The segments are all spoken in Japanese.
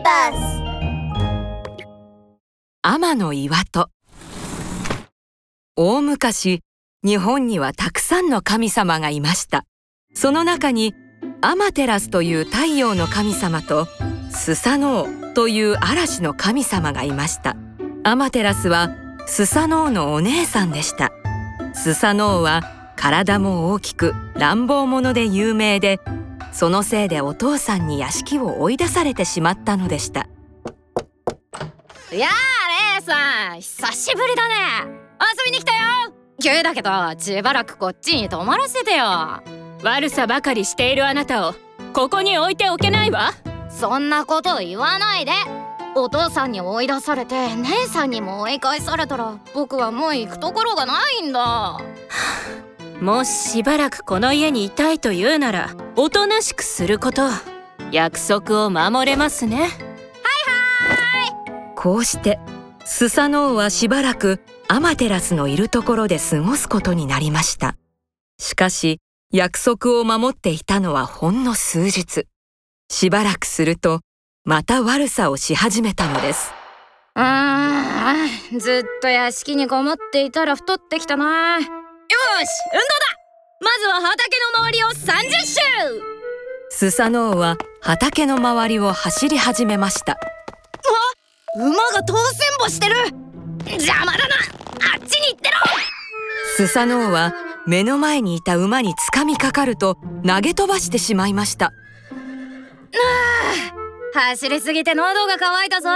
リバス天の岩戸。大昔日本にはたくさんの神様がいました。その中にアマテラスという太陽の神様とスサノオという嵐の神様がいました。アマテラスはスサノオのお姉さんでした。スサノオは体も大きく乱暴者で有名でそのせいでお父さんに屋敷を追い出されてしまったのでした。やあ姉さん久しぶりだね。遊びに来たよ。急だけどしばらくこっちに泊まらせてよ。悪さばかりしているあなたをここに置いておけないわ。そんなこと言わないで。お父さんに追い出されて姉さんにも追い返されたら僕はもう行くところがないんだもししばらくこの家にいたいというならおとなしくすること約束を守れますね。こうしてスサノオはしばらくアマテラスのいるところで過ごすことになりました。しかし約束を守っていたのはほんの数日。しばらくするとまた悪さをし始めたのです。うーんずっと屋敷にこもっていたら太ってきたな。よし運動だ。まずは畑の周りを30周。スサノオは畑の周りを走り始めました。馬が当選歩してる。邪魔だな。あっちに行ってろ。スサノオは目の前にいた馬につかみかかると投げ飛ばしてしまいました。走りすぎて喉が渇いたぞ。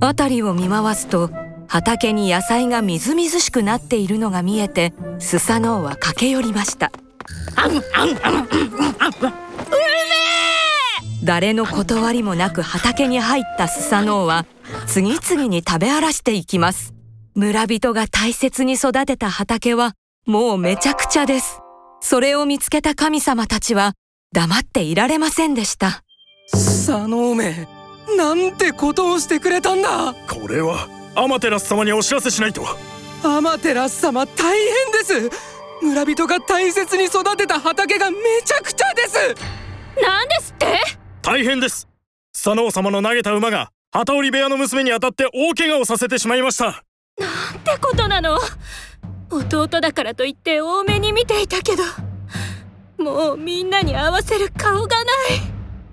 辺りを見回すと畑に野菜がみずみずしくなっているのが見えてスサノオは駆け寄りました。誰の断りもなく畑に入ったスサノオは次々に食べ荒らしていきます。村人が大切に育てた畑はもうめちゃくちゃです。それを見つけた神様たちは黙っていられませんでした。佐野めなんてことをしてくれたんだ。これはアマテラス様にお知らせしないと。アマテラス様大変です。村人が大切に育てた畑がめちゃくちゃです。なんですって？大変です。佐野様の投げた馬が旗織部屋の娘に当たって大怪我をさせてしまいました。なんてことなの？弟だからといって多めに見ていたけどもうみんなに合わせる顔がない。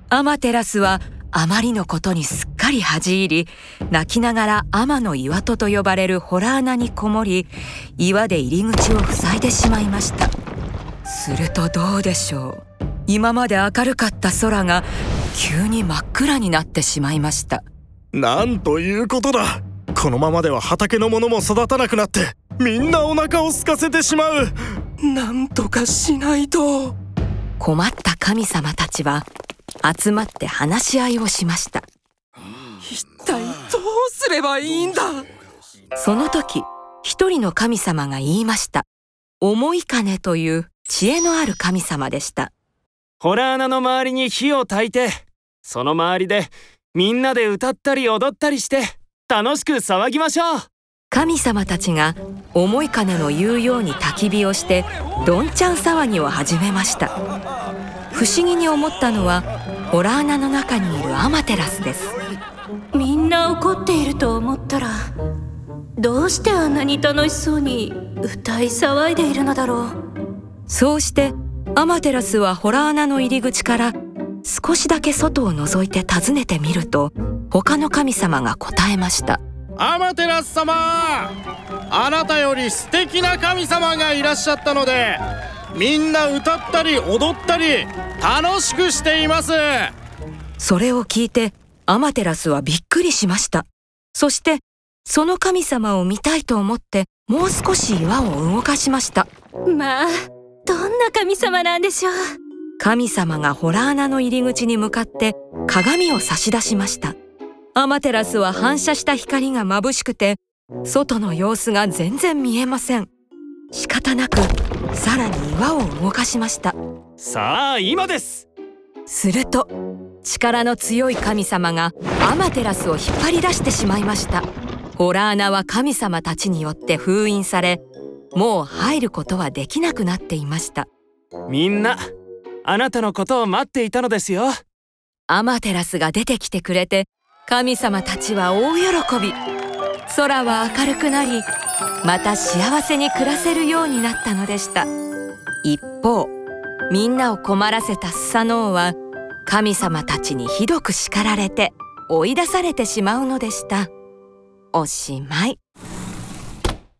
アマテラスはあまりのことにすっかり恥じ入り泣きながら天の岩戸と呼ばれる洞穴にこもり岩で入り口を塞いでしまいました。するとどうでしょう。今まで明るかった空が急に真っ暗になってしまいました。なんということだ。このままでは畑のものも育たなくなってみんなお腹を空かせてしまう。なんとかしないと。困った神様たちは集まって話し合いをしましたうすればいいんだ？その時一人の神様が言いました。思い金という知恵のある神様でした。ホラー穴の周りに火を焚いて。その周りでみんなで歌ったり踊ったりして楽しく騒ぎましょう。神様たちが思い金の言うように焚き火をしてどんちゃん騒ぎを始めました。不思議に思ったのはホラー穴の中にいるアマテラスです怒っていると思ったらどうしてあんなに楽しそうに歌い騒いでいるのだろう。そうしてアマテラスはホラー穴の入り口から少しだけ外を覗いて訪ねてみると他の神様が答えました。アマテラス様あなたより素敵な神様がいらっしゃったのでみんな歌ったり踊ったり楽しくしています。それを聞いてアマテラスはびっくりしました。そしてその神様を見たいと思ってもう少し岩を動かしました。まあどんな神様なんでしょう。神様がホラー穴の入り口に向かって鏡を差し出しました。アマテラスは反射した光が眩しくて外の様子が全然見えません。仕方なくさらに岩を動かしました。さあ今ですすると力の強い神様がアマテラスを引っ張り出してしまいました。ホラー穴は神様たちによって封印されもう入ることはできなくなっていました。みんなあなたのことを待っていたのですよ。アマテラスが出てきてくれて神様たちは大喜び。空は明るくなりまた幸せに暮らせるようになったのでした。一方みんなを困らせたスサノオは神様たちにひどく叱られて追い出されてしまうのでした。おしまい。